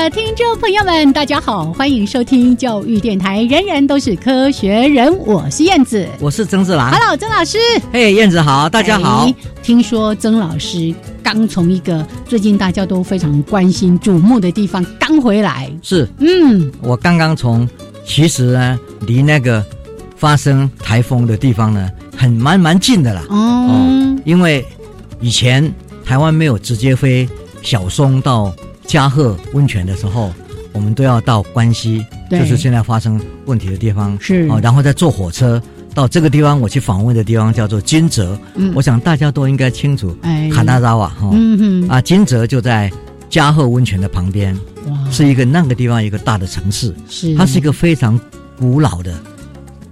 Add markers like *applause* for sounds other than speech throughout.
的听众朋友们，大家好，欢迎收听教育电台，人人都是科学人，我是燕子，我是曾志兰，Hello，曾老师，嘿，燕子好，大家好。听说曾老师刚从一个最近大家都非常关心、瞩目的地方刚回来，是，嗯，我刚刚从，其实呢，离那个发生台风的地方呢，很蛮蛮近的啦，哦，因为以前台湾没有直接飞小松到。嘉贺温泉的时候，我们都要到关西，就是现在发生问题的地方，是。哦，然后再坐火车到这个地方，我去访问的地方叫做金泽，嗯，我想大家都应该清楚，哎，卡纳扎瓦哈，嗯啊，金泽就在加贺温泉的旁边，哇，是一个那个地方一个大的城市，是。它是一个非常古老的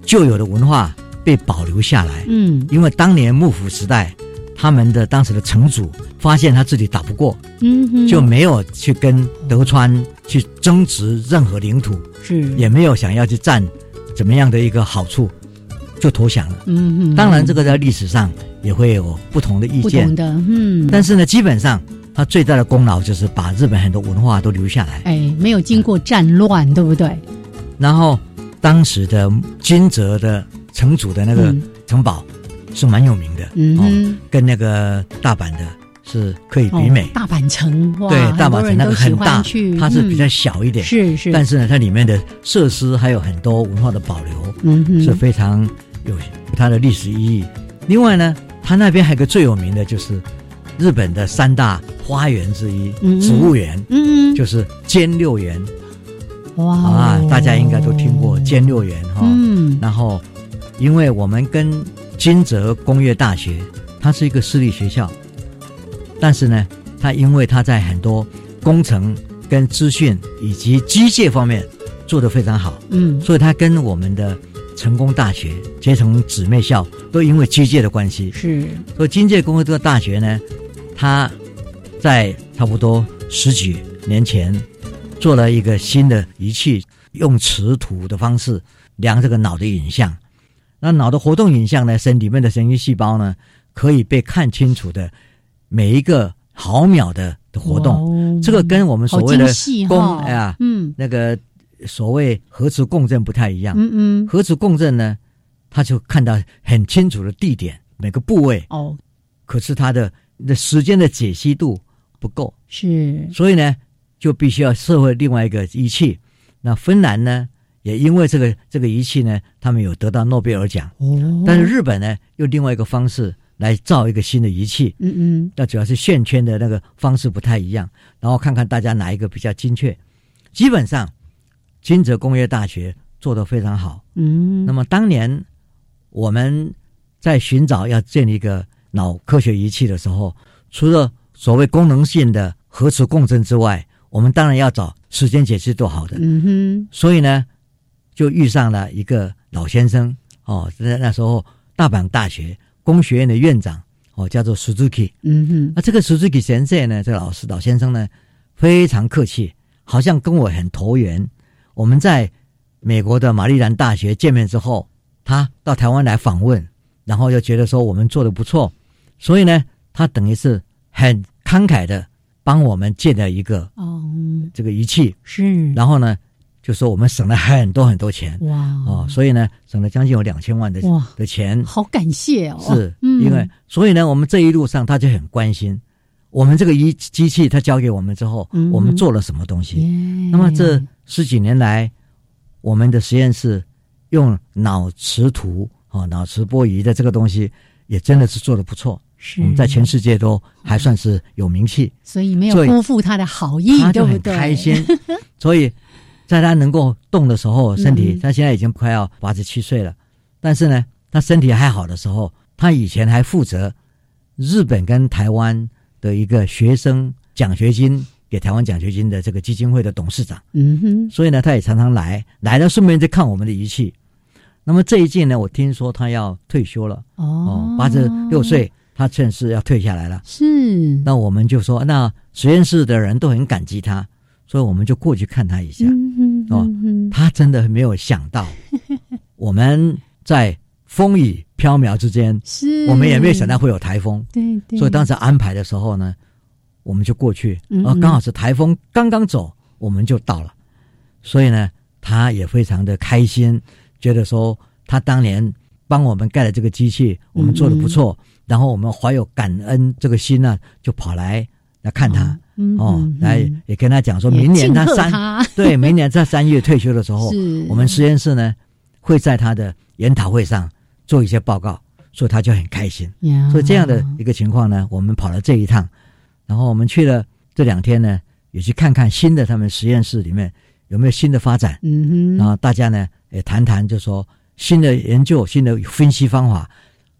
旧有的文化被保留下来，嗯，因为当年幕府时代。他们的当时的城主发现他自己打不过，嗯，就没有去跟德川去争执任何领土，是也没有想要去占怎么样的一个好处，就投降了。嗯嗯，当然这个在历史上也会有不同的意见不同的，嗯，但是呢，基本上他最大的功劳就是把日本很多文化都留下来，哎，没有经过战乱，对不对？然后当时的金泽的城主的那个城堡。是蛮有名的，嗯，跟那个大阪的是可以比美。大阪城，对，大阪城那个很大，它是比较小一点，是是。但是呢，它里面的设施还有很多文化的保留，嗯，是非常有它的历史意义。另外呢，它那边还有个最有名的就是日本的三大花园之一——植物园，嗯，就是兼六园。哇啊，大家应该都听过兼六园哈，嗯，然后因为我们跟金泽工业大学，它是一个私立学校，但是呢，它因为它在很多工程、跟资讯以及机械方面做得非常好，嗯，所以它跟我们的成功大学结成姊妹校，都因为机械的关系。是，所以金界工业这个大学呢，它在差不多十几年前做了一个新的仪器，用磁图的方式量这个脑的影像。那脑的活动影像呢？身里面的神经细胞呢，可以被看清楚的每一个毫秒的的活动。这个跟我们所谓的共哎呀，嗯，那个所谓核磁共振不太一样。嗯嗯，核磁共振呢，它就看到很清楚的地点每个部位。哦，可是它的的时间的解析度不够。是，所以呢，就必须要设会另外一个仪器。那芬兰呢？也因为这个这个仪器呢，他们有得到诺贝尔奖。哦，但是日本呢，用另外一个方式来造一个新的仪器。嗯嗯，那主要是线圈的那个方式不太一样，然后看看大家哪一个比较精确。基本上，金泽工业大学做得非常好。嗯，那么当年我们在寻找要建立一个脑科学仪器的时候，除了所谓功能性的核磁共振之外，我们当然要找时间解析度好的。嗯哼，所以呢。就遇上了一个老先生哦，在那时候大阪大学工学院的院长哦，叫做 Suzuki。嗯哼，那这个 Suzuki 先生呢，这个老师老先生呢，非常客气，好像跟我很投缘。我们在美国的玛丽兰大学见面之后，他到台湾来访问，然后又觉得说我们做的不错，所以呢，他等于是很慷慨的帮我们借了一个哦这个仪器是，然后呢。就说我们省了很多很多钱哇哦，所以呢省了将近有两千万的的钱，好感谢哦。是，因为所以呢，我们这一路上他就很关心我们这个仪机器，他交给我们之后，我们做了什么东西。那么这十几年来，我们的实验室用脑磁图啊，脑磁波仪的这个东西，也真的是做的不错。是，我们在全世界都还算是有名气，所以没有辜负他的好意，对不对？开心，*laughs* 所以。在他能够动的时候，身体他现在已经快要八十七岁了，但是呢，他身体还好的时候，他以前还负责日本跟台湾的一个学生奖学金给台湾奖学金的这个基金会的董事长。嗯哼，所以呢，他也常常来，来了顺便就看我们的仪器。那么这一届呢，我听说他要退休了，哦，八十六岁，他正式要退下来了。是，那我们就说，那实验室的人都很感激他。所以我们就过去看他一下，哦，他真的没有想到，*laughs* 我们在风雨飘渺之间，是，我们也没有想到会有台风，对，所以当时安排的时候呢，我们就过去，而刚好是台风刚刚走，我们就到了，所以呢，他也非常的开心，觉得说他当年帮我们盖的这个机器，我们做的不错，然后我们怀有感恩这个心呢，就跑来来看他。哦，来也跟他讲说，明年他三 *laughs* 对，明年在三月退休的时候，我们实验室呢会在他的研讨会上做一些报告，所以他就很开心。所以这样的一个情况呢，我们跑了这一趟，然后我们去了这两天呢，也去看看新的他们实验室里面有没有新的发展。嗯哼，然后大家呢也谈谈，就说新的研究、新的分析方法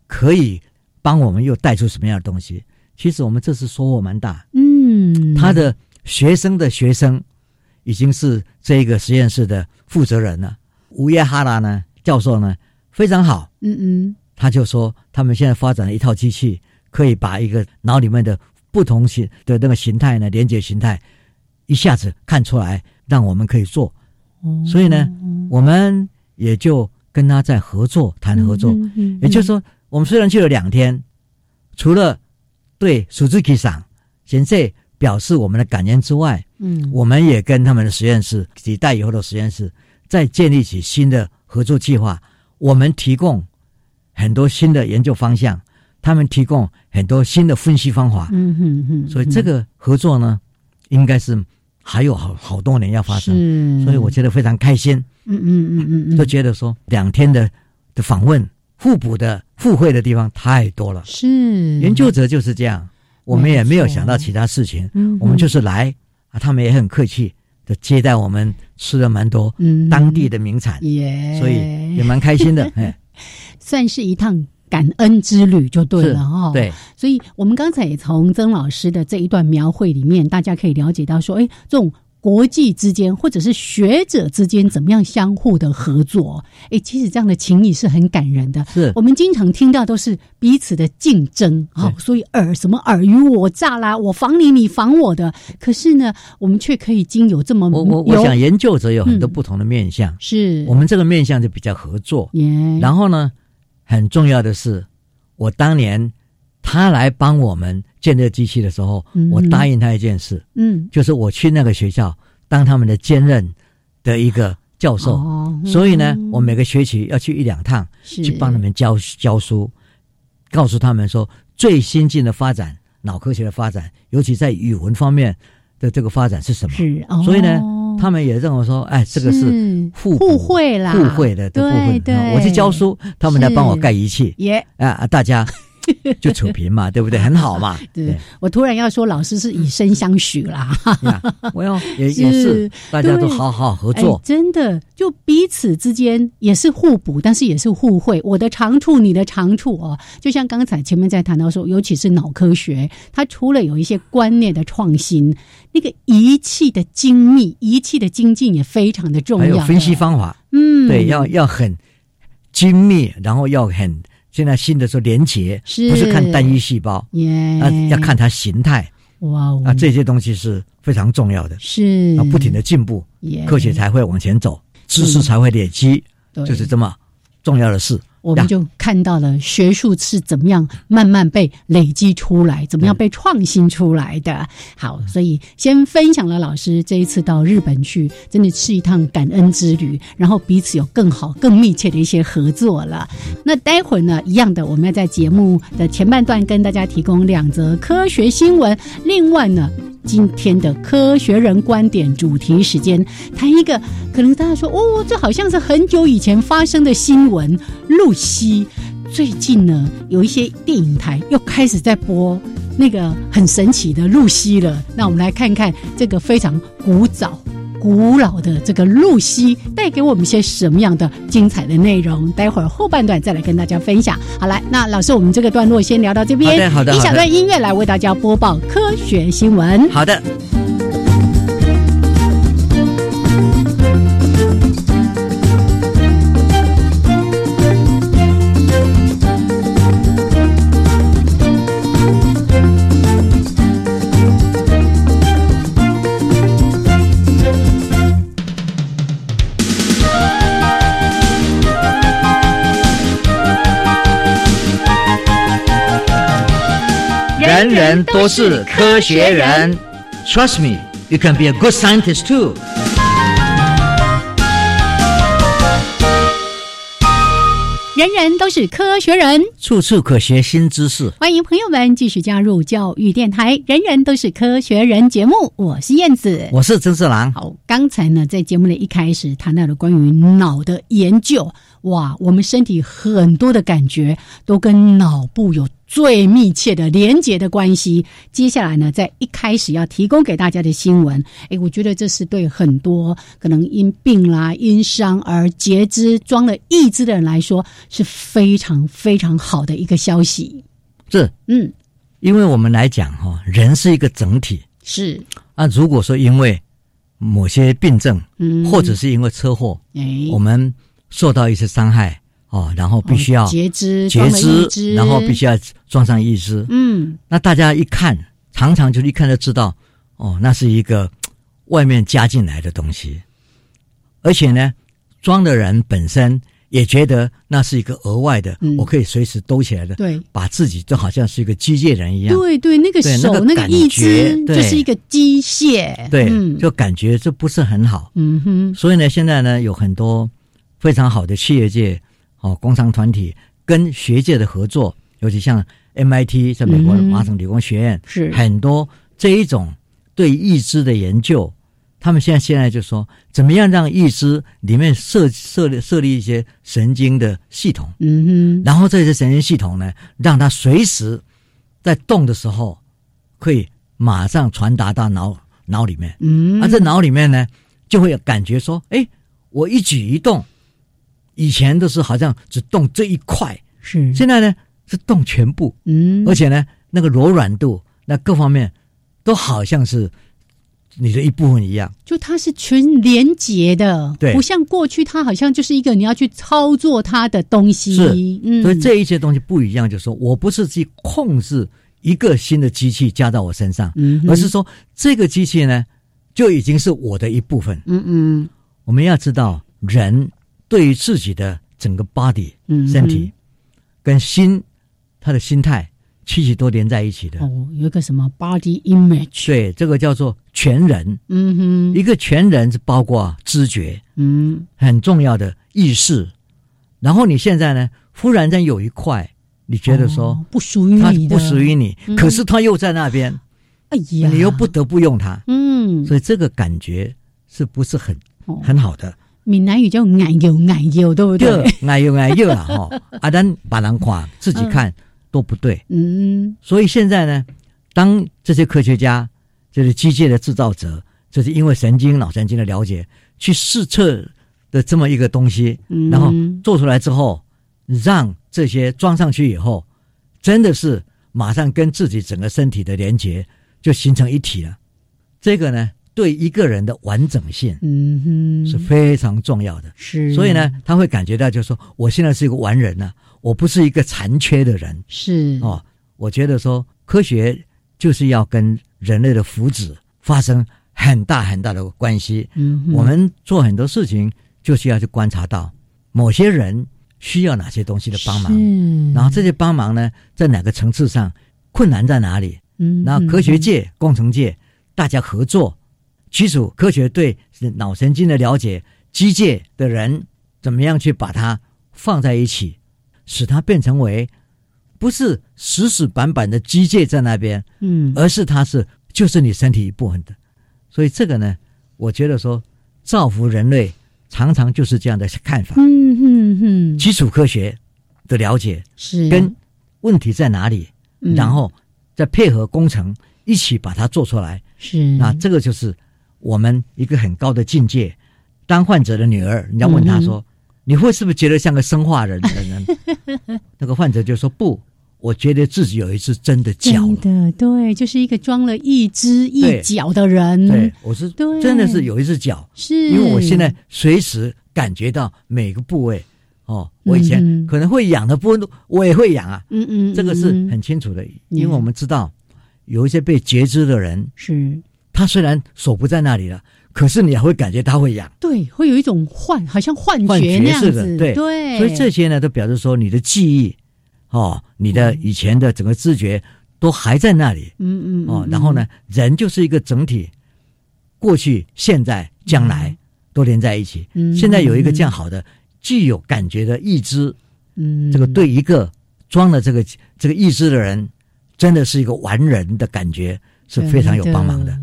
可以帮我们又带出什么样的东西。其实我们这次收获蛮大。嗯。嗯，他的学生的学生已经是这个实验室的负责人了。乌耶哈拉呢，教授呢非常好。嗯嗯，他就说他们现在发展了一套机器，可以把一个脑里面的不同形的那个形态呢，连接形态一下子看出来，让我们可以做。所以呢，我们也就跟他在合作谈合作。也就是说，我们虽然去了两天，除了对数字机上。现在表示我们的感恩之外，嗯，我们也跟他们的实验室几代以后的实验室再建立起新的合作计划。我们提供很多新的研究方向，他们提供很多新的分析方法。嗯哼哼，所以这个合作呢，应该是还有好好多年要发生。所以我觉得非常开心。嗯嗯嗯嗯，就觉得说两天的的访问互补的互惠的地方太多了。是研究者就是这样。我们也没有想到其他事情，我们就是来啊，他们也很客气的接待我们，吃了蛮多当地的名产，所以也蛮开心的，*laughs* 哎，算是一趟感恩之旅就对了哈。对，所以我们刚才也从曾老师的这一段描绘里面，大家可以了解到说，哎，这种。国际之间，或者是学者之间，怎么样相互的合作？哎，其实这样的情谊是很感人的。是我们经常听到都是彼此的竞争啊，所以尔什么尔虞我诈啦，我防你，你防我的。可是呢，我们却可以经有这么我我我想研究者有很多不同的面相，是我们这个面相就比较合作。然后呢，很重要的是，我当年。他来帮我们建这机器的时候，我答应他一件事，嗯，就是我去那个学校当他们的兼任的一个教授，所以呢，我每个学期要去一两趟，去帮他们教教书，告诉他们说最先进的发展脑科学的发展，尤其在语文方面的这个发展是什么？是，所以呢，他们也认为说，哎，这个是互互惠啦，互惠的的。部分。我去教书，他们来帮我盖仪器，耶。啊，大家。*laughs* 就扯平嘛，*laughs* 对不对？很好嘛。*laughs* 对我突然要说，老师是以身相许啦。我要也也是，大家都好好合作。真的，就彼此之间也是互补，但是也是互惠。我的长处，你的长处哦。就像刚才前面在谈到说，尤其是脑科学，它除了有一些观念的创新，那个仪器的精密、仪器的精进也非常的重要。还有分析方法，嗯，对，要要很精密，然后要很。现在新的说连结，是不是看单一细胞？耶，啊，要看它形态。哇哦，啊，这些东西是非常重要的。是啊，不停的进步，科学才会往前走，知识才会累积，就是这么重要的事。我们就看到了学术是怎么样慢慢被累积出来，怎么样被创新出来的。好，所以先分享了老师这一次到日本去，真的是一趟感恩之旅，然后彼此有更好、更密切的一些合作了。那待会儿呢，一样的，我们要在节目的前半段跟大家提供两则科学新闻，另外呢。今天的科学人观点主题时间，谈一个可能大家说哦，这好像是很久以前发生的新闻。露西最近呢，有一些电影台又开始在播那个很神奇的露西了。那我们来看看这个非常古早。古老的这个露西带给我们一些什么样的精彩的内容？待会儿后半段再来跟大家分享。好，来，那老师，我们这个段落先聊到这边。好的，好的。一小段音乐来为大家播报科学新闻。好的。人人都是科学人，Trust me, you can be a good scientist too。人人都是科学人，处处可学新知识。欢迎朋友们继续加入教育电台。人人都是科学人节目，我是燕子，我是曾志郎。好，刚才呢，在节目的一开始谈到了关于脑的研究。哇，我们身体很多的感觉都跟脑部有最密切的连接的关系。接下来呢，在一开始要提供给大家的新闻，诶，我觉得这是对很多可能因病啦、因伤而截肢装了义肢的人来说是非常非常好的一个消息。是，嗯，因为我们来讲哈，人是一个整体，是啊。如果说因为某些病症，嗯，或者是因为车祸，哎，我们。受到一些伤害哦，然后必须要截肢，截肢，然后必须要装上义肢。嗯，那大家一看，常常就一看就知道，哦，那是一个 *tsk* 外面加进来的东西，而且呢，装的人本身也觉得那是一个额外的，我可以随时兜起来的，对，把自己就好像是一个机械人一样。对对，那个手那个义肢就是一个机械，对，就感觉这不是很好。嗯哼，所以呢，现在呢有很多。非常好的企业界哦，工商团体跟学界的合作，尤其像 MIT 在美国的麻省理工学院，是很多这一种对义肢的研究。他们现在现在就说，怎么样让义肢里面设设立设立一些神经的系统，嗯哼，然后这些神经系统呢，让它随时在动的时候，可以马上传达到脑脑里面，嗯，而在脑里面呢，就会有感觉说，哎，我一举一动。以前都是好像只动这一块，是。现在呢是动全部，嗯，而且呢那个柔软度，那各方面都好像是你的一部分一样，就它是全连接的，对，不像过去它好像就是一个你要去操作它的东西，是，嗯，所以这一些东西不一样，就是说我不是去控制一个新的机器加到我身上，嗯，而是说这个机器呢就已经是我的一部分，嗯嗯，我们要知道人。对于自己的整个 body 身体跟心，他的心态，其实都连在一起的。哦，有一个什么 body image？对，这个叫做全人。嗯哼，一个全人是包括知觉，嗯，很重要的意识。然后你现在呢，忽然间有一块，你觉得说不属于你，不属于你，可是他又在那边，哎呀，你又不得不用它。嗯，所以这个感觉是不是很很好的？闽南语叫“矮油矮油”，对不对？矮油矮油啊！哈，啊，咱把人夸自己看都不对。嗯，所以现在呢，当这些科学家，就是机械的制造者，就是因为神经脑神经的了解，去试测的这么一个东西，然后做出来之后，让这些装上去以后，真的是马上跟自己整个身体的连接就形成一体了。这个呢？对一个人的完整性，嗯哼，是非常重要的。是，所以呢，他会感觉到，就是说，我现在是一个完人了，我不是一个残缺的人。是哦，我觉得说，科学就是要跟人类的福祉发生很大很大的关系。嗯，我们做很多事情，就是要去观察到某些人需要哪些东西的帮忙，然后这些帮忙呢，在哪个层次上困难在哪里？嗯，然后科学界、工程界大家合作，基础科学对脑神经的了解，机械的人怎么样去把它放在一起，使它变成为不是死死板板的机械在那边，嗯，而是它是就是你身体一部分的。所以这个呢，我觉得说造福人类，常常就是这样的看法。嗯哼哼，基础科学的了解是跟问题在哪里，嗯然后再配合工程一起把它做出来。是那这个就是我们一个很高的境界。当患者的女儿，人家问他说：“你会是不是觉得像个生化人的人？” *laughs* 那个患者就说：“不，我觉得自己有一只真的脚的对，就是一个装了一只一脚的人。对，我是对真的是有一只脚，是因为我现在随时感觉到每个部位。哦，我以前嗯可能会痒的部分，我也会痒啊。嗯嗯，这个是嗯很清楚的，因为我们知道有一些被截肢的人，是他虽然手不在那里了，可是你还会感觉他会痒。对，会有一种幻，好像幻幻觉觉那样的，对。对，所以这些呢，都表示说你的记忆，哦，你的以前的整个知觉都还在那里，嗯嗯哦，然后呢，人就是一个整体，过去、现在、将来都连在一起。嗯现在有一个这样好的具有感觉的意志，嗯，这个对一个装了这个这个意志的人，真的是一个完人的感觉，是非常有帮忙的。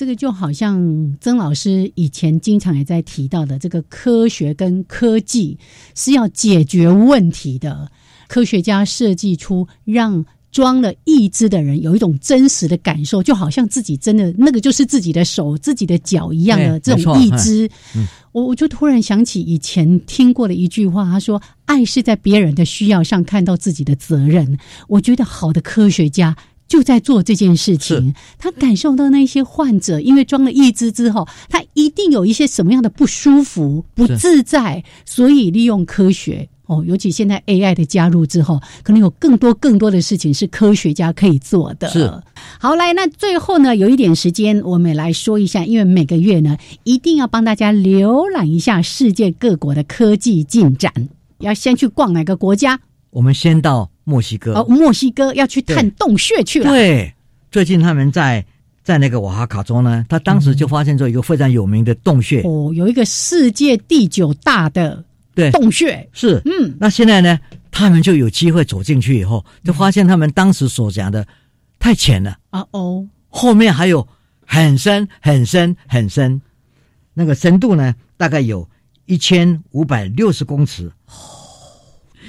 这个就好像曾老师以前经常也在提到的，这个科学跟科技是要解决问题的。科学家设计出让装了义肢的人有一种真实的感受，就好像自己真的那个就是自己的手、自己的脚一样的哎这种义肢。嗯我我就突然想起以前听过的一句话，他说：“爱是在别人的需要上看到自己的责任。”我觉得好的科学家就在做这件事情。他感受到那些患者因为装了义肢之后，他一定有一些什么样的不舒服、不自在，所以利用科学。哦，尤其现在 AI 的加入之后，可能有更多更多的事情是科学家可以做的。是，好，来，那最后呢，有一点时间，我们也来说一下，因为每个月呢，一定要帮大家浏览一下世界各国的科技进展。要先去逛哪个国家？我们先到墨西哥，哦，墨西哥要去探洞穴去了。对，最近他们在在那个瓦哈卡州呢，他当时就发现做一个非常有名的洞穴。哦，有一个世界第九大的对洞穴。是，嗯，那现在呢，他们就有机会走进去以后，就发现他们当时所讲的太浅了，啊哦，后面还有很深、很深、很深，那个深度呢，大概有一千五百六十公尺。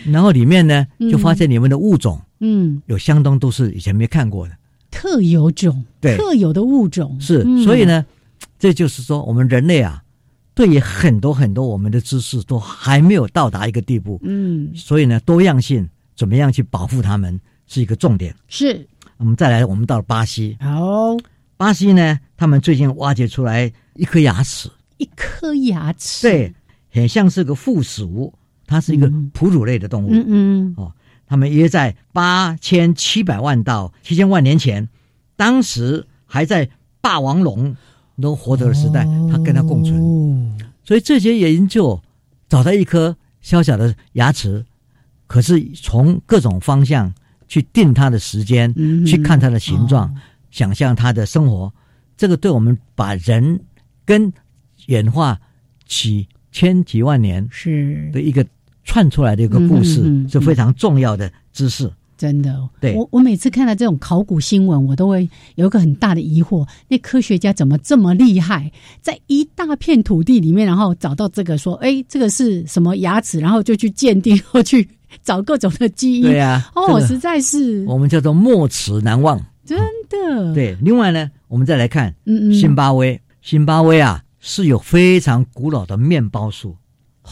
然后里面呢，就发现里面的物种嗯，有相当都是以前没看过的。特有种，对。特有的物种。是，嗯。所以呢，这就是说，我们人类啊，对于很多很多我们的知识都还没有到达一个地步，嗯，所以呢，多样性怎么样去保护它们是一个重点。是。我们再来，我们到了巴西，好。巴西呢，他们最近挖掘出来一颗牙齿，一颗牙齿，对，很像是个附属，它是一个嗯。哺乳类的动物。嗯嗯，哦，他们约在八千七百万到七千万年前，当时还在霸王龙都活着的时代，它跟它共存。哦所以这些研究找到一颗小小的牙齿，可是从各种方向去定它的时间，嗯。去看它的形状，哦。想象它的生活，这个对我们把人跟演化几千几万年是。的一个串出来的一个故事，是非常重要的知识。真的，对我我每次看到这种考古新闻，我都会有一个很大的疑惑：那科学家怎么这么厉害，在一大片土地里面，然后找到这个说，哎，这个是什么牙齿，然后就去鉴定，或 *laughs* 去找各种的基因。对呀、哦，这个实在是我们叫做莫齿难忘。真的。，对，另外呢，我们再来看嗯嗯，辛巴威，辛巴威啊是有非常古老的面包树，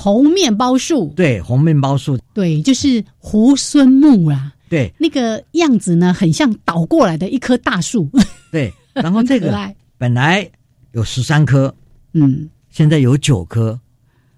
红面包树，对，红面包树，对，就是猢狲木啦。对那个样子呢，很像倒过来的一棵大树，*laughs* 对。然后这个本来有十三棵，嗯，现在有九棵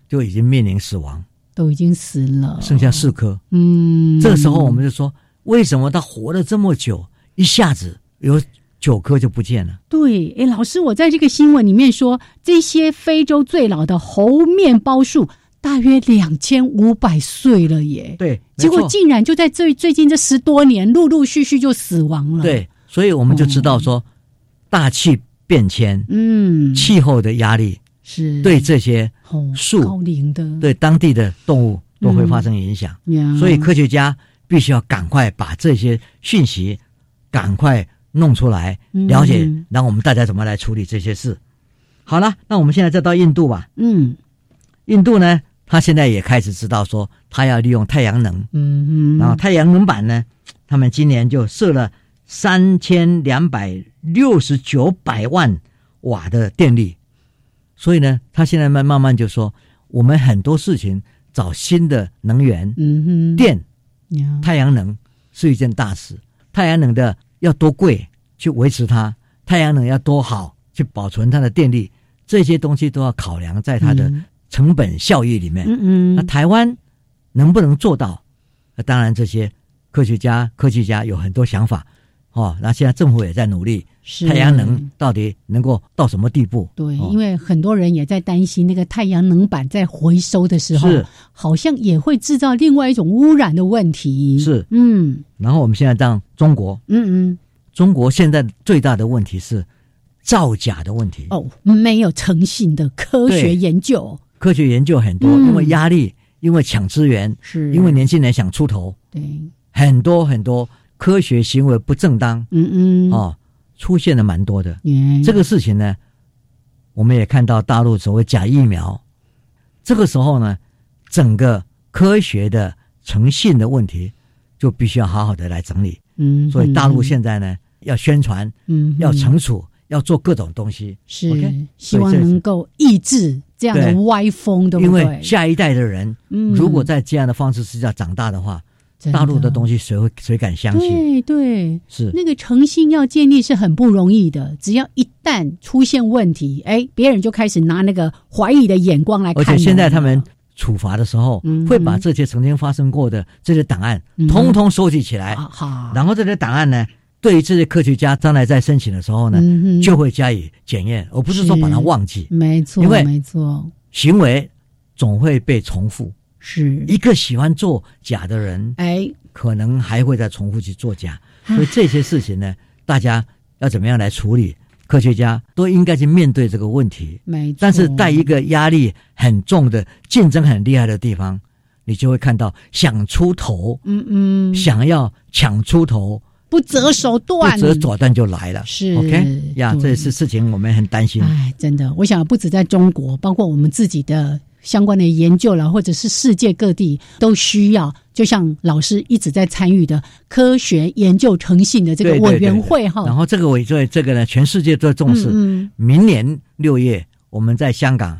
就已经面临死亡，都已经死了，剩下四棵。嗯，这个时候我们就说，为什么它活了这么久，一下子有九棵就不见了？对，哎，老师，我在这个新闻里面说，这些非洲最老的猴面包树。大约两千五百岁了耶，对，结果竟然就在最最近这十多年，陆陆续续就死亡了。对，所以我们就知道说，大气变迁，嗯，气候的压力是对这些树高龄的，对当地的动物都会发生影响。所以科学家必须要赶快把这些讯息赶快弄出来，了解，让我们大家怎么来处理这些事。好了，那我们现在再到印度吧。嗯，印度呢？他现在也开始知道说，他要利用太阳能，嗯嗯，然后太阳能板呢，他们今年就设了三千两百六十九百万瓦的电力，所以呢，他现在慢慢慢就说，我们很多事情找新的能源，嗯哼，电，太阳能是一件大事，太阳能的要多贵去维持它，太阳能要多好去保存它的电力，这些东西都要考量在它的。成本效益里面，那台湾能不能做到？那当然，这些科学家、科技家有很多想法哦。那现在政府也在努力，太阳能到底能够到什么地步？对，因为很多人也在担心，那个太阳能板在回收的时候，好像也会制造另外一种污染的问题。是，嗯。然后我们现在让中国，嗯嗯，中国现在最大的问题是造假的问题。哦，没有诚信的科学研究。科学研究很多，因为压力，因为抢资源，是因为年轻人想出头，对，很多很多科学行为不正当，嗯嗯，哦，出现的蛮多的。这个事情呢，我们也看到大陆所谓假疫苗，这个时候呢，整个科学的诚信的问题就必须要好好的来整理。嗯，所以大陆现在呢，要宣传，嗯，要惩处。要做各种东西，是希望能够抑制这样的歪风，对不对？因为下一代的人，如果在这样的方式之下长大的话，大陆的东西谁会谁敢相信？对对，是那个诚信要建立是很不容易的。只要一旦出现问题，哎，别人就开始拿那个怀疑的眼光来看。而且现在他们处罚的时候，会把这些曾经发生过的这些档案通通收集起来，好，然后这些档案呢？对于这些科学家将来在申请的时候呢，就会加以检验，而不是说把它忘记。没错，因为没错，行为总会被重复。是一个喜欢做假的人，哎，可能还会再重复去做假。所以这些事情呢，大家要怎么样来处理？科学家都应该去面对这个问题。没错，但是在一个压力很重的、竞争很厉害的地方，你就会看到想出头，嗯嗯，想要抢出头。不择手段，不择手段就来了。是，OK 呀，这是事情，我们很担心。哎，真的，我想不止在中国，包括我们自己的相关的研究了，或者是世界各地都需要。就像老师一直在参与的科学研究诚信的这个委员会哈。然后这个委这这个呢，全世界都重视。明年六月，我们在香港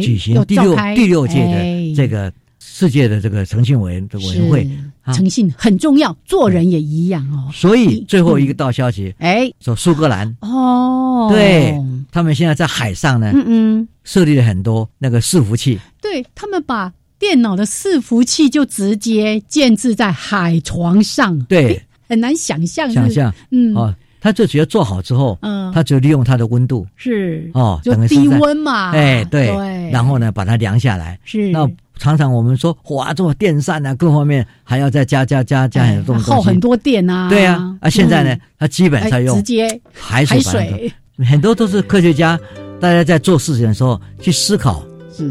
举行第六第六届的这个。世界的这个诚信委员的委员会，诚信很重要，做人也一样哦。所以最后一个道消息，哎，说苏格兰。哦，对他们现在在海上呢，嗯嗯，设立了很多那个伺服器，对他们把电脑的伺服器就直接建置在海床上，对，很难想象，想象，嗯。哦，他就只要做好之后，嗯，他就利用它的温度，是。哦，就低温嘛，哎，对，然后呢，把它量下来，是。那。常常我们说，哇，做电扇啊，各方面还要再加加加加很多东西，耗很多电啊。对啊，啊，现在呢，它基本上用直接海水，很多都是科学家，大家在做事情的时候去思考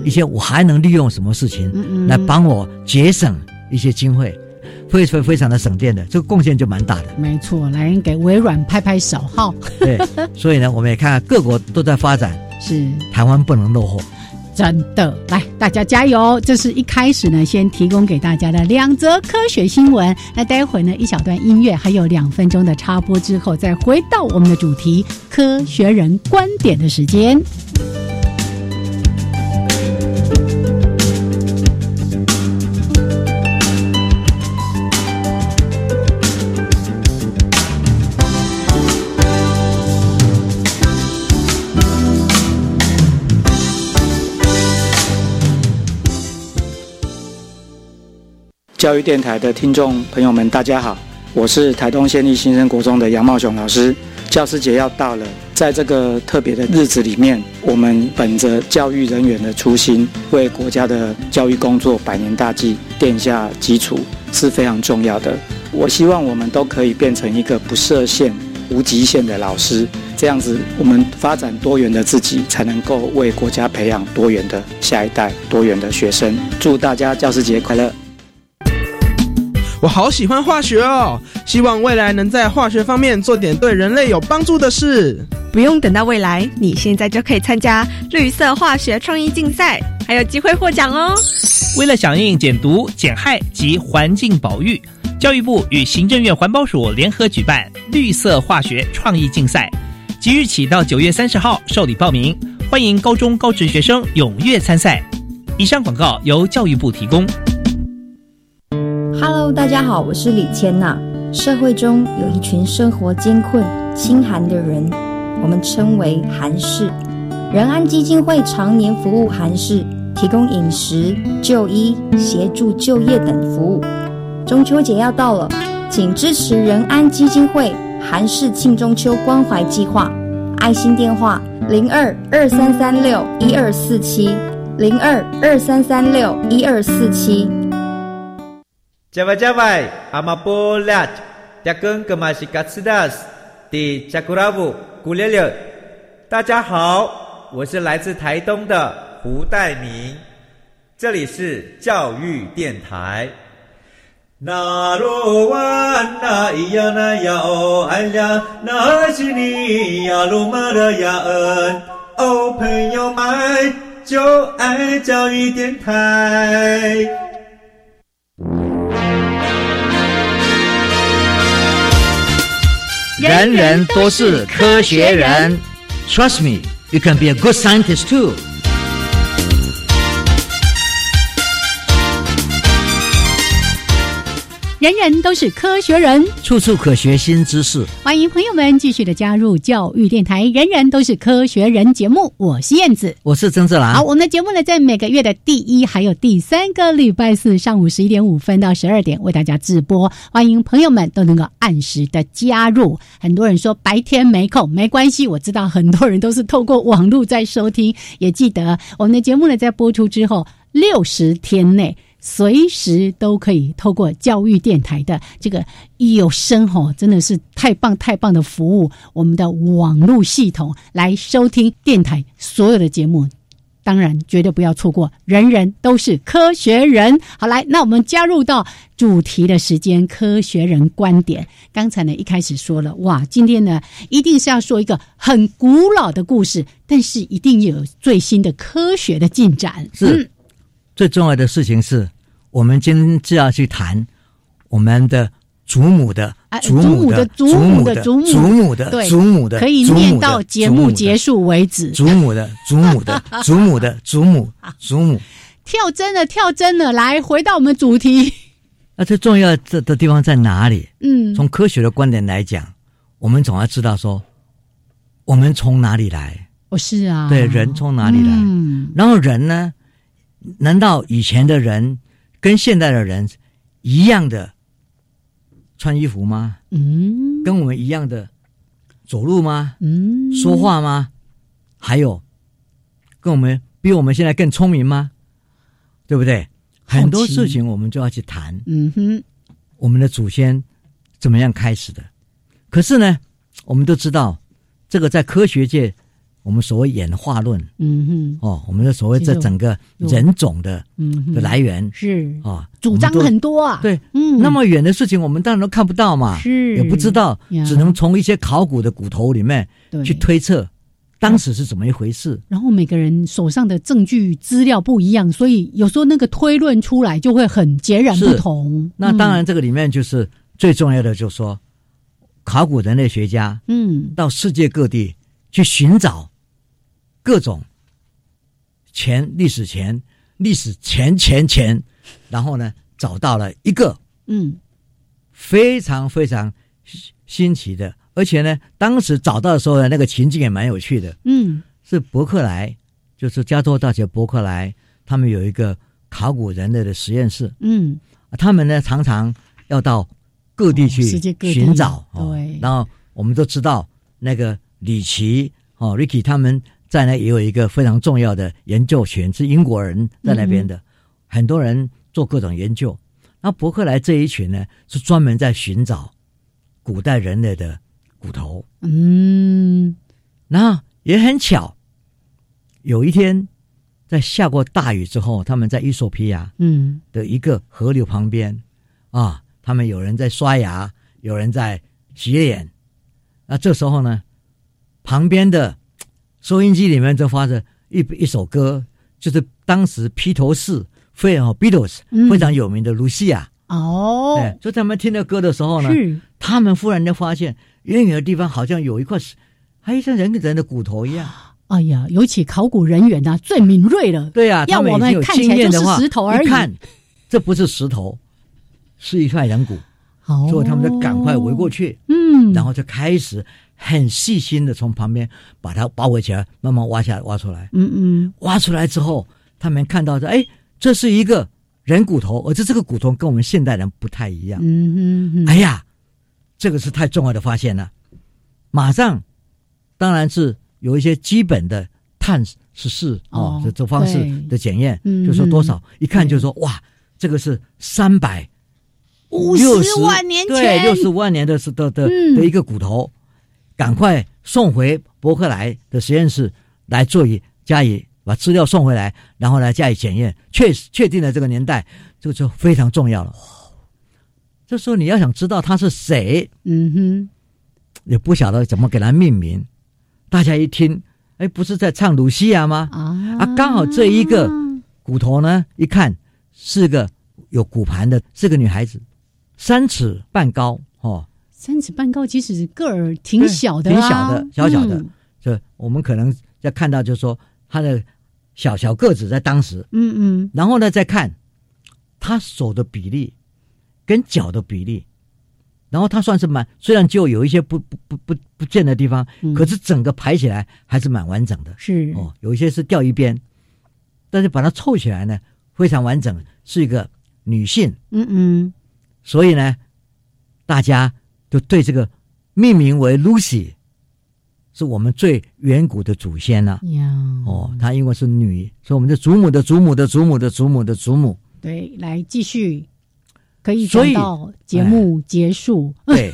一些，我还能利用什么事情来帮我节省一些经费，非常非常的省电的，这个贡献就蛮大的。没错，来给微软拍拍手，哈。对，所以呢，我们也看各国都在发展，*laughs* 是台湾不能落后。真的，来，大家加油！这是一开始呢，先提供给大家的两则科学新闻。那待会呢，一小段音乐，还有两分钟的插播之后，再回到我们的主题——科学人观点的时间。教育电台的听众朋友们，大家好，我是台东县立新生国中的杨茂雄老师。教师节要到了，在这个特别的日子里面，我们本着教育人员的初心，为国家的教育工作百年大计奠下基础，是非常重要的。我希望我们都可以变成一个不设限、无极限的老师，这样子我们发展多元的自己，才能够为国家培养多元的下一代、多元的学生。祝大家教师节快乐！我好喜欢化学哦，希望未来能在化学方面做点对人类有帮助的事。不用等到未来，你现在就可以参加绿色化学创意竞赛，还有机会获奖哦。为了响应减毒、减害及环境保育，教育部与行政院环保署联合举办绿色化学创意竞赛，即日起到九月三十号受理报名，欢迎高中高职学生踊跃参赛。以上广告由教育部提供。Hello，大家好，我是李千娜。社会中有一群生活艰困、清寒的人，我们称为寒士。仁安基金会常年服务寒士，提供饮食、就医、协助就业等服务。中秋节要到了，请支持仁安基金会寒士庆中秋关怀计划。爱心电话：零二二三三六一二四七，零二二三三六一二四七。加外加外，阿玛波拉，扎根格玛西卡斯达斯，的加古拉布古列列。大家好，我是来自台东的胡代明，这里是教育电台。那罗哇那咿呀那呀哦哎呀，那是你呀鲁玛的呀恩哦，朋友们就爱教育电台。人人都是科学人，Trust me, you can be a good scientist too. 人人都是科学人，处处可学新知识。欢迎朋友们继续的加入教育电台。人人都是科学人节目，我是燕子，我是曾志兰。好，我们的节目呢，在每个月的第一还有第三个礼拜四上午十一点五分到十二点为大家直播。欢迎朋友们都能够按时的加入。很多人说白天没空，没关系，我知道很多人都是透过网络在收听。也记得我们的节目呢，在播出之后六十天内。随时都可以透过教育电台的这个有声吼，真的是太棒太棒的服务，我们的网络系统来收听电台所有的节目，当然绝对不要错过，人人都是科学人。好，来，那我们加入到主题的时间，科学人观点。刚才呢一开始说了，哇，今天呢一定是要说一个很古老的故事，但是一定有最新的科学的进展。是，最重要的事情是。我们今天就要去谈我们的祖母的祖母的祖母的祖母祖母的祖母的，可以念到节目结束为止。祖母的祖母的 *laughs* 祖母的祖母祖母，跳针了跳针了，来回到我们主题。那最重要的的地方在哪里？嗯，从科学的观点来讲，我们总要知道说，我们从哪里来？哦，是啊，对，人从哪里来？嗯，然后人呢？难道以前的人？跟现代的人一样的穿衣服吗？嗯，跟我们一样的走路吗？嗯，说话吗？还有跟我们比我们现在更聪明吗？对不对？很多事情我们就要去谈。嗯哼，我们的祖先怎么样开始的？可是呢，我们都知道这个在科学界。我们所谓演化论，嗯哼，哦，我们的所谓这整个人种的的来源是。啊，主张很多啊，对，嗯，那么远的事情我们当然都看不到嘛，是。也不知道，只能从一些考古的骨头里面去推测当时是怎么一回事。然后每个人手上的证据资料不一样，所以有时候那个推论出来就会很截然不同。那当然，这个里面就是最重要的，就是说考古人类学家，嗯，到世界各地去寻找。各种前历史前历史前前前，然后呢，找到了一个嗯非常非常新奇的，而且呢，当时找到的时候呢，那个情境也蛮有趣的。嗯，是伯克莱，就是加州大学伯克莱，他们有一个考古人类的实验室。嗯，他们呢常常要到各地去寻找。对，然后我们都知道那个李奇哦，Ricky 他们在那也有一个非常重要的研究群，是英国人在那边的，很多人做各种研究。那伯克莱这一群呢，是专门在寻找古代人类的骨头。嗯，那也很巧，有一天在下过大雨之后，他们在伊索皮亚嗯的一个河流旁边啊，他们有人在刷牙，有人在洗脸。那这时候呢，旁边的收音机里面就发着一一首歌，就是当时披头士。非常 Beatles 非常有名的露西亚哦，对，所以他们听到歌的时候呢，他们忽然就发现远远的地方好像有一块石，还像人跟人的骨头一样。哎呀，尤其考古人员呐，最敏锐了。对呀，要我们看起来就是石头而已。看，这不是石头，是一块人骨。所以他们就赶快围过去，嗯，然后就开始很细心的从旁边把它包围起来，慢慢挖下来，挖出来。嗯嗯，挖出来之后，他们看到说，哎。这是一个人骨头，而且这个骨头跟我们现代人不太一样。嗯哼，哎呀，这个是太重要的发现了。马上，当然是有一些基本的探视式哦，这这方式的检验，就说多少，一看就说哇，这个是三百五十万年前，对，六十万年的是的的的一个骨头，赶快送回伯克莱的实验室来做以加以。把资料送回来，然后来加以检验，确确定了这个年代，这个就非常重要了。这时候你要想知道他是谁，嗯哼，也不晓得怎么给他命名。大家一听，哎，不是在唱鲁西亚吗？啊啊，刚好这一个骨头呢，一看是个有骨盘的，是个女孩子，三尺半高哦，三尺半高，其实个儿挺小的，挺小的，小小的。这我们可能要看到，就是说他的。小小个子在当时，嗯嗯，然后呢，再看他手的比例跟脚的比例，然后他算是蛮，虽然就有一些不不不不不见的地方，可是整个排起来还是蛮完整的。是哦，有一些是掉一边，但是把它凑起来呢，非常完整，是一个女性。嗯嗯，所以呢，大家就对这个命名为 Lucy。是我们最远古的祖先了。哦，她因为是女，所以我们的祖母的祖母的祖母的祖母的祖母。对，来继续，可以讲到节目结束。对，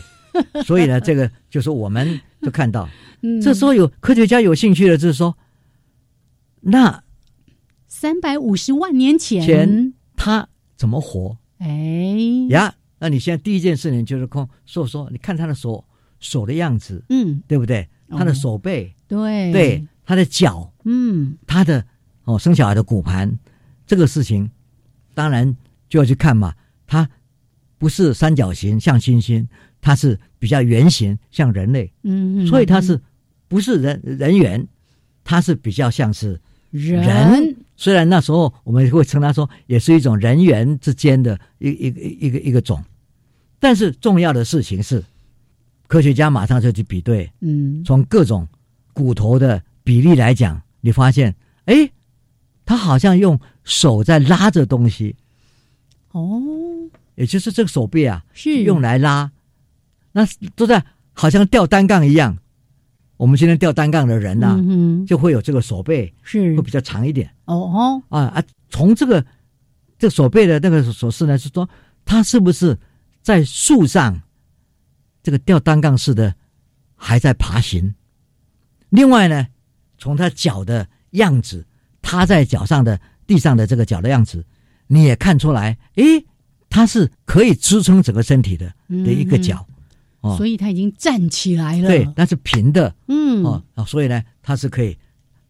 所以呢，这个就是我们就看到，*laughs* 这时候有科学家有兴趣的，就是说，那三百五十万年前，他怎么活？哎呀，那你现在第一件事情就是空说说，你看他的手手的样子，嗯，对不对？他的手背，对。对，他的脚，嗯，他的哦生小孩的骨盘，这个事情，当然就要去看嘛。他不是三角形像星星，它是比较圆形像人类，嗯，所以他是不是人人猿，他是比较像是人。虽然那时候我们会称它说也是一种人猿之间的一一个一个一个种，但是重要的事情是。科学家马上就去比对，嗯，从各种骨头的比例来讲，你发现，哎，他好像用手在拉着东西，哦，也就是这个手臂啊，是用来拉，那都在好像吊单杠一样。我们今天吊单杠的人呐，就会有这个手背是会比较长一点。哦哦，啊啊，从这个这手背的那个手势呢，是说他是不是在树上？这个吊单杠式的还在爬行，另外呢，从他脚的样子，踏在脚上的地上的这个脚的样子，你也看出来，诶，他是可以支撑整个身体的的一个脚，哦，所以他已经站起来了，对，那是平的，嗯，哦，所以呢，他是可以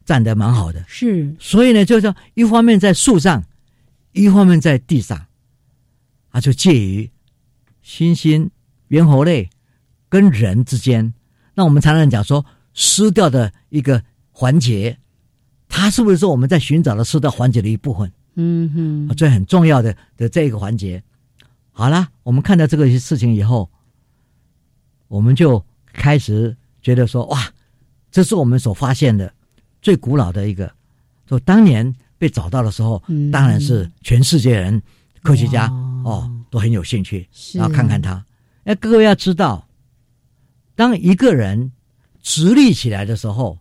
站得蛮好的，是，所以呢，就是一方面在树上，一方面在地上，啊，就介于猩猩、猿猴类。跟人之间，那我们常常讲说失掉的一个环节，它是不是说我们在寻找的失掉环节的一部分？嗯哼，这很重要的的这一个环节。好了，我们看到这个事情以后，我们就开始觉得说，哇，这是我们所发现的最古老的一个。说当年被找到的时候，当然是全世界人科学家哦都很有兴趣，然后看看他。哎，各位要知道，当一个人直立起来的时候，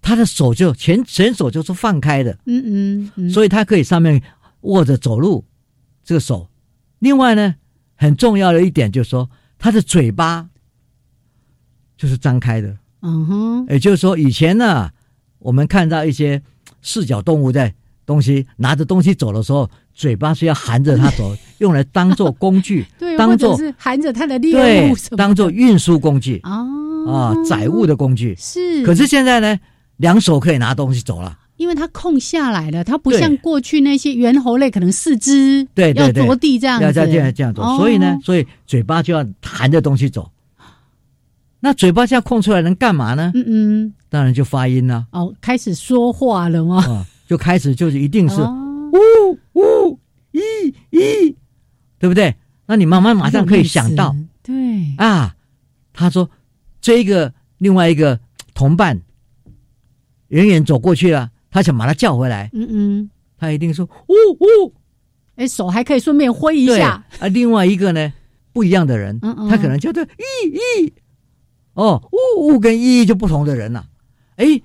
他的手就前前手就是放开的，嗯嗯，所以他可以上面握着走路这个手。另外呢，很重要的一点就是说，他的嘴巴就是张开的。嗯哼，也就是说，以前呢，我们看到一些四脚动物在东西拿着东西走的时候，嘴巴是要含着它走，用来当做工具，*laughs* 对，当做是含着它的猎物，当做运输工具啊啊，载物的工具。是。可是现在呢，两手可以拿东西走了，因为它空下来了，它不像过去那些猿猴类，可能四肢对要着地这样，要这样这样走，所以呢，所以嘴巴就要含着东西走。那嘴巴这样空出来能干嘛呢？嗯嗯，当然就发音了。哦，开始说话了吗？啊，就开始就是一定是呜呜咦咦，对不对？那你妈妈马上可以想到，对啊，他说这个另外一个同伴远远走过去了，他想把他叫回来。嗯嗯，他一定说呜呜，哎，手还可以顺便挥一下。啊，另外一个呢，不一样的人，他可能叫做咦咦。哦，呜呜跟意义就不同的人了，哎，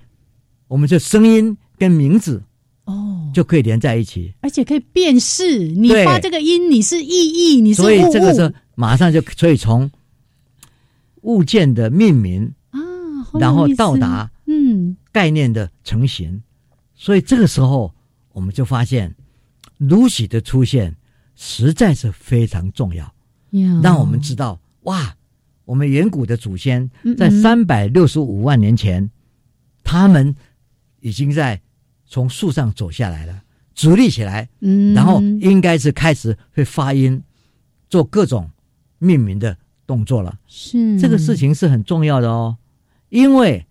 我们这声音跟名字哦。就可以连在一起，而且可以辨识你发这个音，你是意义，你是所以这个时候马上就可以从物件的命名啊，然后到达嗯。概念的成型，所以这个时候我们就发现 Lucy 的出现实在是非常重要，让我们知道哇。我们远古的祖先在三百六十五万年前，他们已经在从树上走下来了，直立起来，嗯，然后应该是开始会发音，做各种命名的动作了。是这个事情是很重要的哦，因为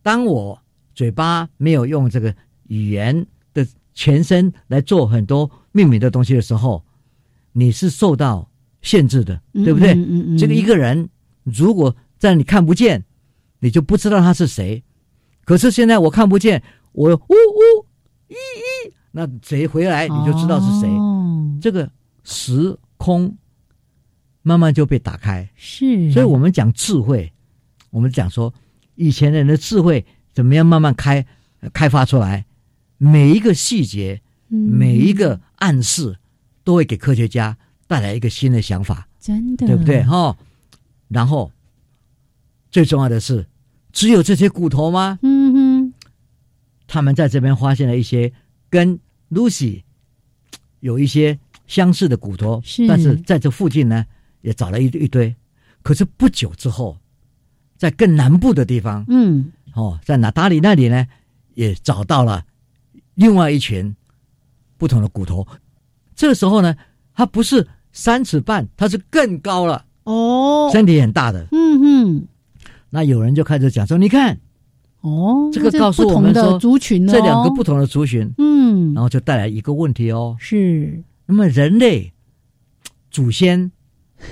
当我嘴巴没有用这个语言的全身来做很多命名的东西的时候，你是受到限制的，对不对？嗯嗯，这个一个人。如果在你看不见，你就不知道他是谁。可是现在我看不见，我呜呜咦咦，那谁回来你就知道是谁。这个时空慢慢就被打开。是，所以我们讲智慧，我们讲说以前人的智慧怎么样慢慢开开发出来，每一个细节，每一个暗示，都会给科学家带来一个新的想法。真的，对不对？哈。然后，最重要的是，只有这些骨头吗？嗯哼，他们在这边发现了一些跟 Lucy 有一些相似的骨头，是。但是在这附近呢，也找了一一堆。可是不久之后，在更南部的地方，嗯，哦，在哪达里那里呢，也找到了另外一群不同的骨头。这个时候呢，它不是三尺半，它是更高了。哦，身体很大的，嗯哼，那有人就开始讲说：“你看，哦，这个告诉我们说，族群这两个不同的族群，嗯，然后就带来一个问题哦，是，那么人类祖先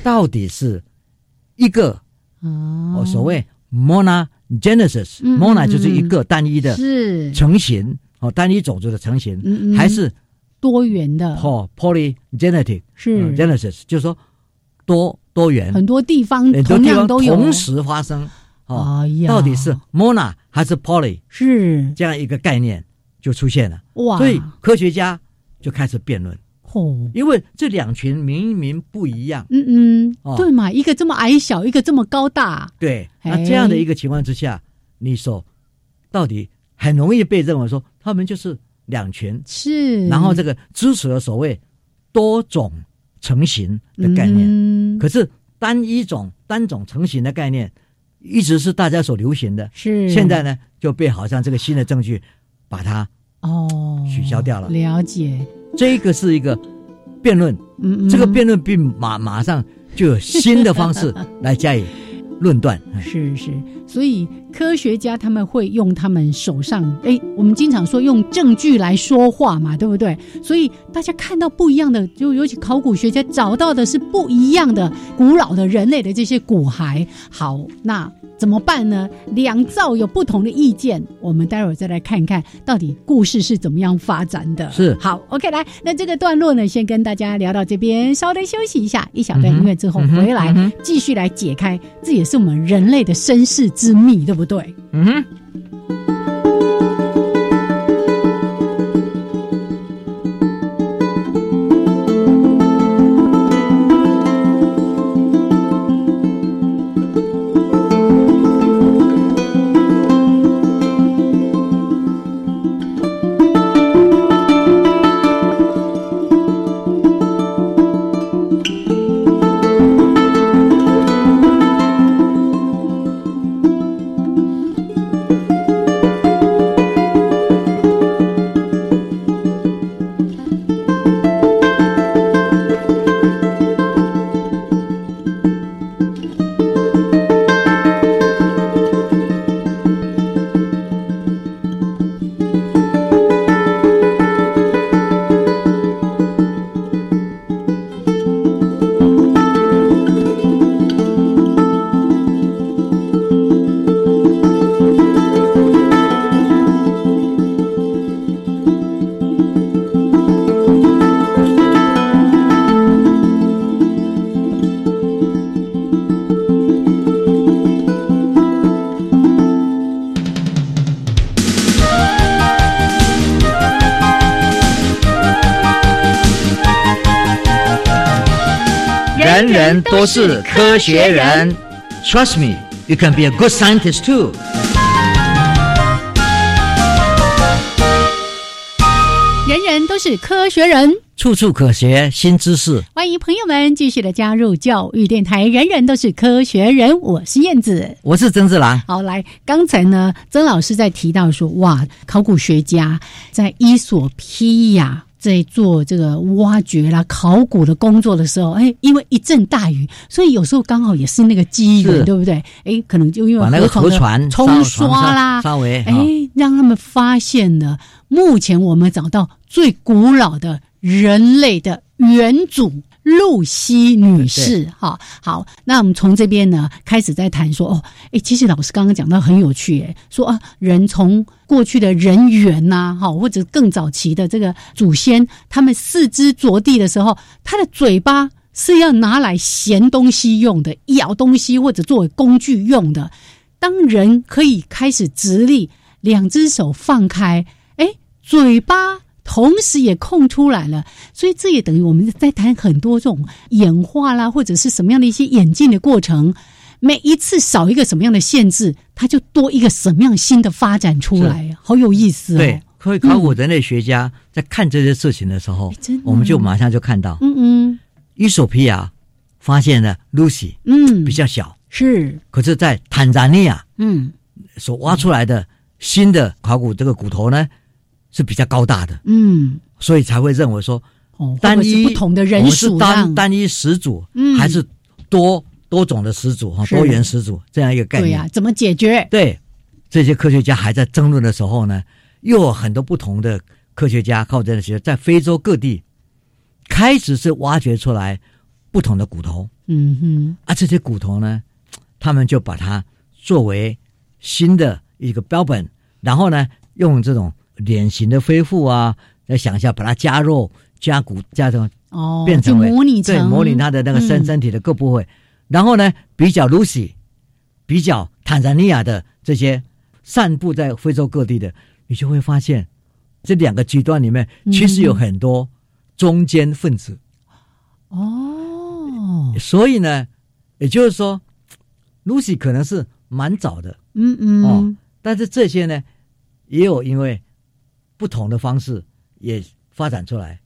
到底是一个哦，所谓 monogenesis，mono 就是一个单一的是。成型哦，单一种族的成型，嗯还是多元的。哦，polygenetic 是 genesis，就是说。”多多元，很多地方同样都有。同时发生。哦，到底是 Mona 还是 Polly？是这样一个概念就出现了。哇！所以科学家就开始辩论。哦，因为这两群明明不一样。嗯嗯，对嘛，一个这么矮小，一个这么高大。对，那这样的一个情况之下，你说到底很容易被认为说他们就是两群。是。然后这个支持了所谓多种。成型的概念，可是单一种单种成型的概念，一直是大家所流行的。是现在呢，就被好像这个新的证据把它哦取消掉了。了解，这个是一个辩论，嗯，这个辩论并马马上就有新的方式来加以论断。是是，所以科学家他们会用他们手上，哎，我们经常说用证据来说话嘛，对不对？所以大家看到不一样的，就尤其考古学家找到的是不一样的古老的人类的这些骨骸。好，那。怎么办呢？两造有不同的意见，我们待会儿再来看看到底故事是怎么样发展的。是好，OK，来，那这个段落呢，先跟大家聊到这边，稍微休息一下，一小段音乐之后回来继续来解开，这也是我们人类的身世之谜，对不对？嗯哼。都是科学人，Trust me, you can be a good scientist too。人人都是科学人，处处可学新知识。欢迎朋友们继续的加入教育电台。人人都是科学人，我是燕子，我是曾志兰。好，来，刚才呢，曾老师在提到说，哇，考古学家在伊索匹亚。在做这个挖掘啦、考古的工作的时候，哎，因为一阵大雨，所以有时候刚好也是那个机缘，对不对？哎，可能就因为河船冲刷啦，稍微哎，让他们发现了目前我们找到最古老的人类的元祖。露西女士，哈好，那我们从这边呢开始在谈说哦，哎，其实老师刚刚讲到很有趣，哎，说啊，人从过去的人猿呐，哈，或者更早期的这个祖先，他们四肢着地的时候，他的嘴巴是要拿来衔东西用的，咬东西或者作为工具用的。当人可以开始直立，两只手放开，哎，嘴巴。同时也空出来了，所以这也等于我们在谈很多这种演化啦，或者是什么样的一些演进的过程。每一次少一个什么样的限制，它就多一个什么样新的发展出来，好有意思哦。对，所以考古人类学家在看这些事情的时候，我们就马上就看到，嗯嗯，伊索比亚发现了 Lucy，嗯，比较小，是，可是，在坦桑尼亚，嗯，所挖出来的新的考古这个骨头呢？是比较高大的，嗯，所以才会认为说，哦，单一不同的人属，单单一始祖，嗯，还是多多种的始祖哈，多元始祖这样一个概念，对呀，怎么解决？对，这些科学家还在争论的时候呢，又有很多不同的科学家靠这些在非洲各地开始是挖掘出来不同的骨头，嗯哼，啊，这些骨头呢，他们就把它作为新的一个标本，然后呢，用这种。脸型的恢复啊，再想一下，把它加肉、加骨、加成哦，变成模拟成。对模拟它的那个身身体的各部位，然后呢，比较 Lucy，比较坦桑尼亚的这些散布在非洲各地的，你就会发现这两个极端里面其实有很多中间分子。哦，所以呢，也就是说，Lucy 可能是蛮早的，嗯嗯。哦，但是这些呢，也有因为。不同的方式也发展出来，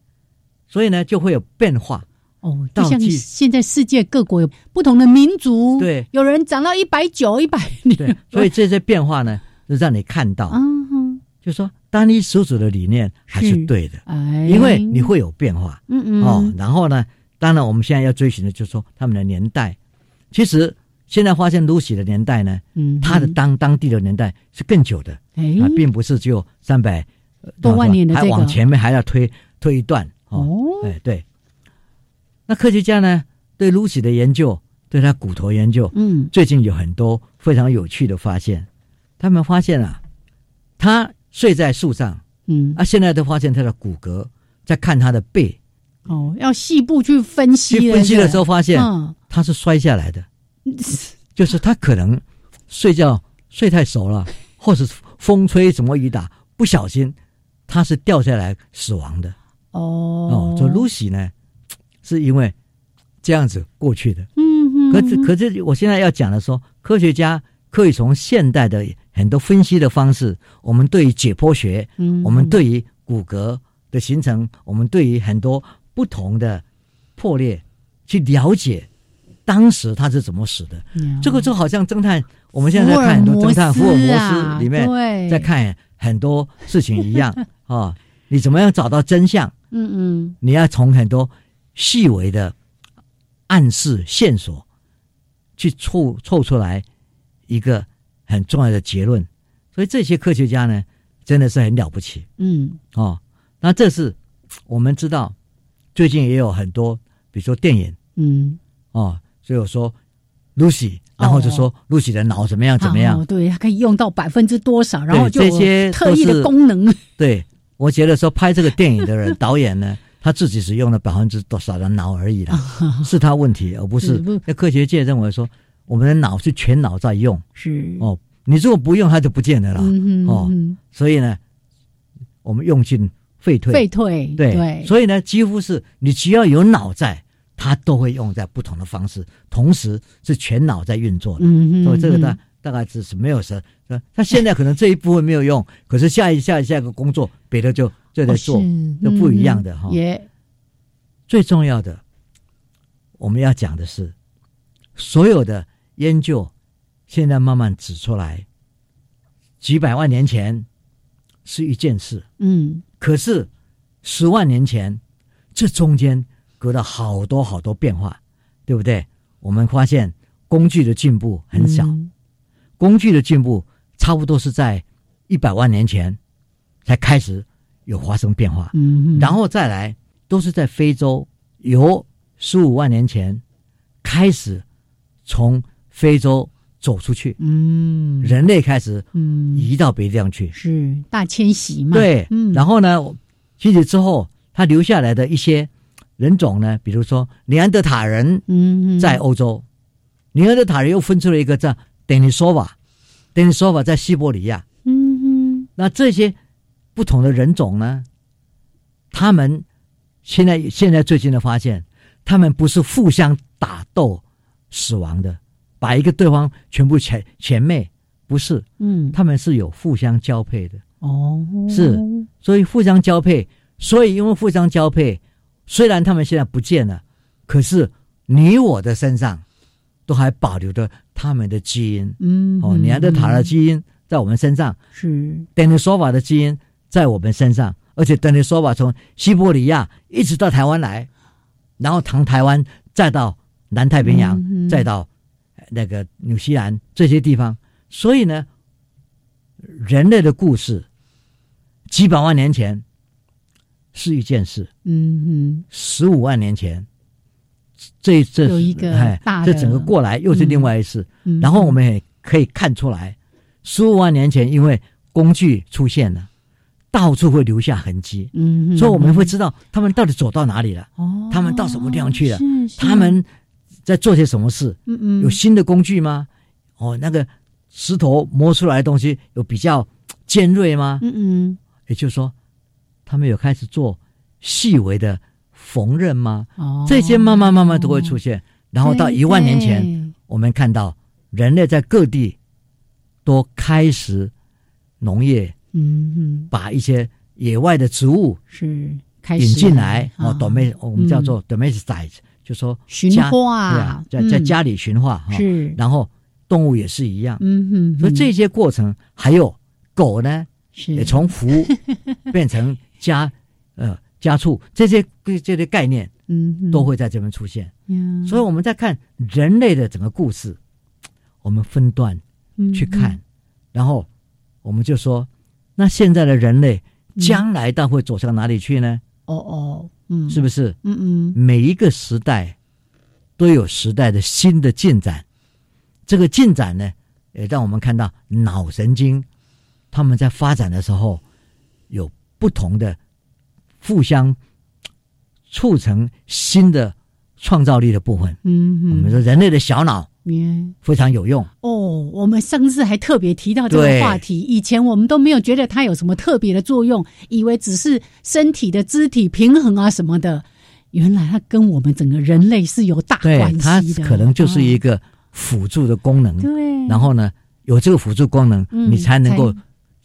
所以呢就会有变化。哦。就像现在世界各国有不同的民族，对，有人长到一百九、一百，对，所以这些变化呢，就让你看到，嗯哼，就说单一始祖的理念还是对的，哎，因为你会有变化，嗯嗯，哦，然后呢，当然我们现在要追寻的就是说他们的年代，其实现在发现 Lucy 的年代呢，嗯，他的当当地的年代是更久的，啊，并不是只有三百多万年的还往前面还要推推一段哦，哎对。那科学家呢，对 Lucy 的研究，对他骨头研究，嗯，最近有很多非常有趣的发现。他们发现啊，他睡在树上，嗯，啊，现在都发现他的骨骼，在看他的背。哦，要细部去分析。去分析的时候发现，他是摔下来的，*laughs* 就是他可能睡觉睡太熟了，或是风吹什么雨打，不小心他是掉下来死亡的。哦，哦，这 Lucy 呢，是因为这样子过去的。嗯嗯。可是可是，我现在要讲的说，科学家可以从现代的很多分析的方式，我们对于解剖学，嗯，我们对于骨骼的形成，我们对于很多。不同的破裂，去了解当时他是怎么死的。这个就好像侦探，我们现在在看很多侦探福尔摩斯里面，在看很多事情一样啊。*laughs* 你怎么样找到真相？嗯嗯，你要从很多细微的暗示线索去凑凑出来一个很重要的结论。所以这些科学家呢，真的是很了不起。嗯，哦，那这是我们知道。最近也有很多，比如说电影，嗯，哦，所以我说 Lucy，然后就说 Lucy 的脑怎么样怎么样，对，可以用到百分之多少，然后就这些特异的功能。*laughs* 对，我觉得说拍这个电影的人 *laughs* 导演呢，他自己只用了百分之多少的脑而已了，*laughs* 是他问题，而不是那科学界认为说我们的脑是全脑在用，是哦，你如果不用，它就不见了了，哦，所以呢，我们用尽。废退，废退，对，所以呢，几乎是你只要有脑在，它都会用在不同的方式，同时是全脑在运作的。嗯所以这个呢，大概只是没有说，他现在可能这一部分没有用，*laughs* 可是下一下下一个工作，别的就就在做，就不一样的哈。也最重要的，我们要讲的是，所有的研究现在慢慢指出来，几百万年前是一件事。嗯。可是，十万年前，这中间隔了好多好多变化，对不对？我们发现工具的进步很小，工具的进步差不多是在一百万年前才开始有发生变化，嗯，然后再来都是在非洲，由十五万年前开始从非洲走出去，嗯，人类开始嗯移到别地方去，是大迁徙嘛？对，嗯，然后呢，迁徙之后，他留下来的一些人种呢，比如说尼安德塔人，嗯，在欧洲，尼安德塔人又分出了一个叫等尼索瓦，等尼索瓦在西伯利亚，嗯嗯，那这些不同的人种呢，他们现在现在最近的发现，他们不是互相打斗死亡的。把一个对方全部前前妹不是，嗯，他们是有互相交配的哦，是，所以互相交配，所以因为互相交配，虽然他们现在不见了，可是你我的身上都还保留着他们的基因，嗯，哦，尼安德塔的基因在我们身上，是。等尼索瓦的基因在我们身上，而且等尼索瓦从西伯利亚一直到台湾来，然后从台湾再到南太平洋，再到。那个纽西兰这些地方，所以呢，人类的故事几百万年前是一件事，嗯嗯，十五万年前这这有一个哎，这整个过来又是另外一次。然后我们也可以看出来，十五万年前因为工具出现了，到处会留下痕迹，嗯，所以我们会知道他们到底走到哪里了，哦，他们到什么地方去了，他们。在做些什么事？嗯嗯，有新的工具吗？哦，那个石头磨出来的东西有比较尖锐吗？嗯嗯，也就是说，他们有开始做细微的缝纫吗？哦，这些慢慢慢慢都会出现。然后到一万年前，我们看到人类在各地都开始农业，嗯嗯，把一些野外的植物是引进来哦我们叫做 domestic。就说驯化啊，在在家里驯化哈，是，然后动物也是一样，嗯哼，所以这些过程还有狗呢，也从福 *laughs* 变成家，呃，家畜这些这些概念，嗯，都会在这边出现，嗯，所以我们在看人类的整个故事，我们分段去看，然后我们就说，那现在的人类将来到会走向哪里去呢？哦哦，嗯，是不是？嗯嗯，每一个时代都有时代的新的进展，这个进展呢，也让我们看到脑神经他们在发展的时候有不同的互相促成新的创造力的部分。嗯，我们说人类的小脑。非常有用哦！我们上次还特别提到这个话题，以前我们都没有觉得它有什么特别的作用，以为只是身体的肢体平衡啊什么的。原来它跟我们整个人类是有大关系的。它可能就是一个辅助的功能。对。然后呢，有这个辅助功能，你才能够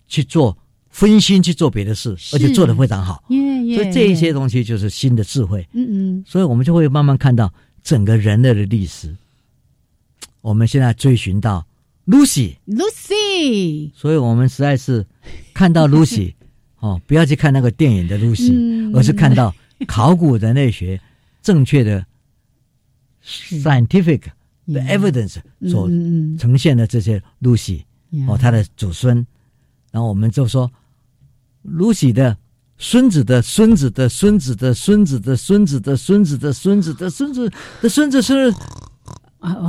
去做分心去做别的事，而且做得非常好。所以这一些东西就是新的智慧。嗯嗯。所以我们就会慢慢看到整个人类的历史。我们现在追寻到 Lucy，Lucy，所以我们实在是看到 Lucy *laughs* 哦，不要去看那个电影的 Lucy，而是看到考古人类学正确的 scientific 的 evidence 所呈现的这些 Lucy 哦，他的祖孙，然后我们就说 Lucy 的孙子的孙子的孙子的孙子的孙子的孙子的孙子的孙子的孙子是。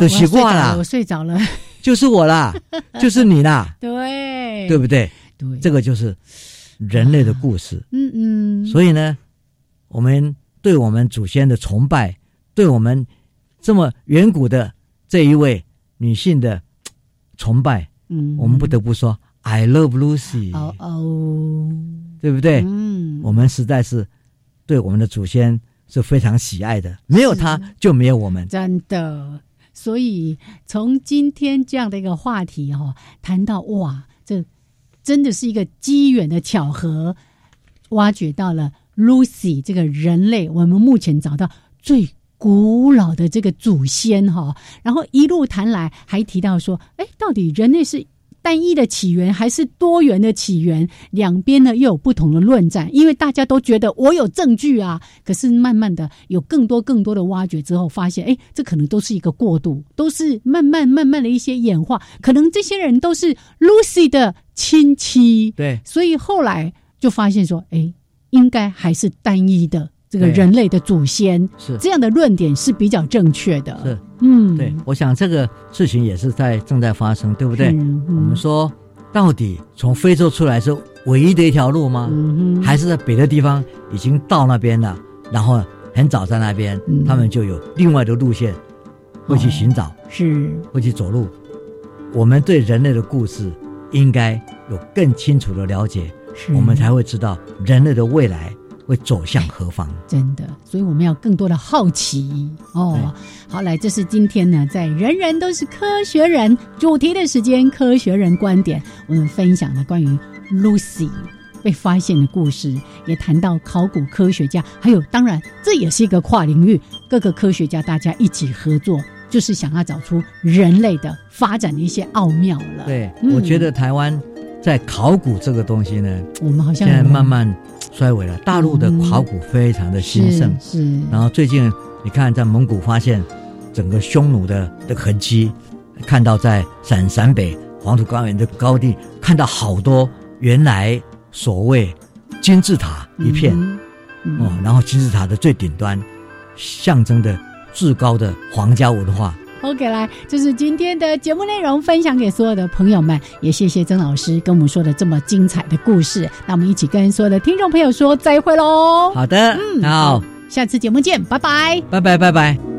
都习惯了，我睡着了，就是我啦，就是你啦，对，对不对？对，这个就是人类的故事。嗯嗯。所以呢，我们对我们祖先的崇拜，对我们这么远古的这一位女性的崇拜，嗯，我们不得不说，I love Lucy。哦哦，对不对？嗯，我们实在是对我们的祖先是非常喜爱的，没有他就没有我们，真的。所以从今天这样的一个话题哈，谈到哇，这真的是一个机缘的巧合，挖掘到了 Lucy 这个人类，我们目前找到最古老的这个祖先哈，然后一路谈来还提到说，哎，到底人类是？单一的起源还是多元的起源，两边呢又有不同的论战，因为大家都觉得我有证据啊，可是慢慢的有更多更多的挖掘之后，发现哎，这可能都是一个过渡，都是慢慢慢慢的一些演化，可能这些人都是 Lucy 的亲戚，对，所以后来就发现说，哎，应该还是单一的。这个人类的祖先是这样的论点是比较正确的。是，嗯，对，我想这个事情也是在正在发生，对不对？我们说，到底从非洲出来是唯一的一条路吗？还是在别的地方已经到那边了？然后很早在那边，他们就有另外的路线会去寻找，是会去走路。我们对人类的故事应该有更清楚的了解，我们才会知道人类的未来。会走向何方？真的，所以我们要更多的好奇哦。好，来，这是今天呢，在人人都是科学人主题的时间，科学人观点，我们分享了关于 Lucy 被发现的故事，也谈到考古科学家，还有当然这也是一个跨领域，各个科学家大家一起合作，就是想要找出人类的发展的一些奥妙了。对，我觉得台湾在考古这个东西呢，我们好像现在慢慢。衰微了，大陆的考古非常的兴盛，是。然后最近你看，在蒙古发现整个匈奴的的痕迹，看到在陕陕北黄土高原的高地，看到好多原来所谓金字塔一片，哦，然后金字塔的最顶端，象征的至高的皇家文化。OK，来，这是今天的节目内容，分享给所有的朋友们，也谢谢曾老师跟我们说的这么精彩的故事。那我们一起跟所有的听众朋友说再会喽。好的，嗯，好，下次节目见，拜拜，拜拜，拜拜。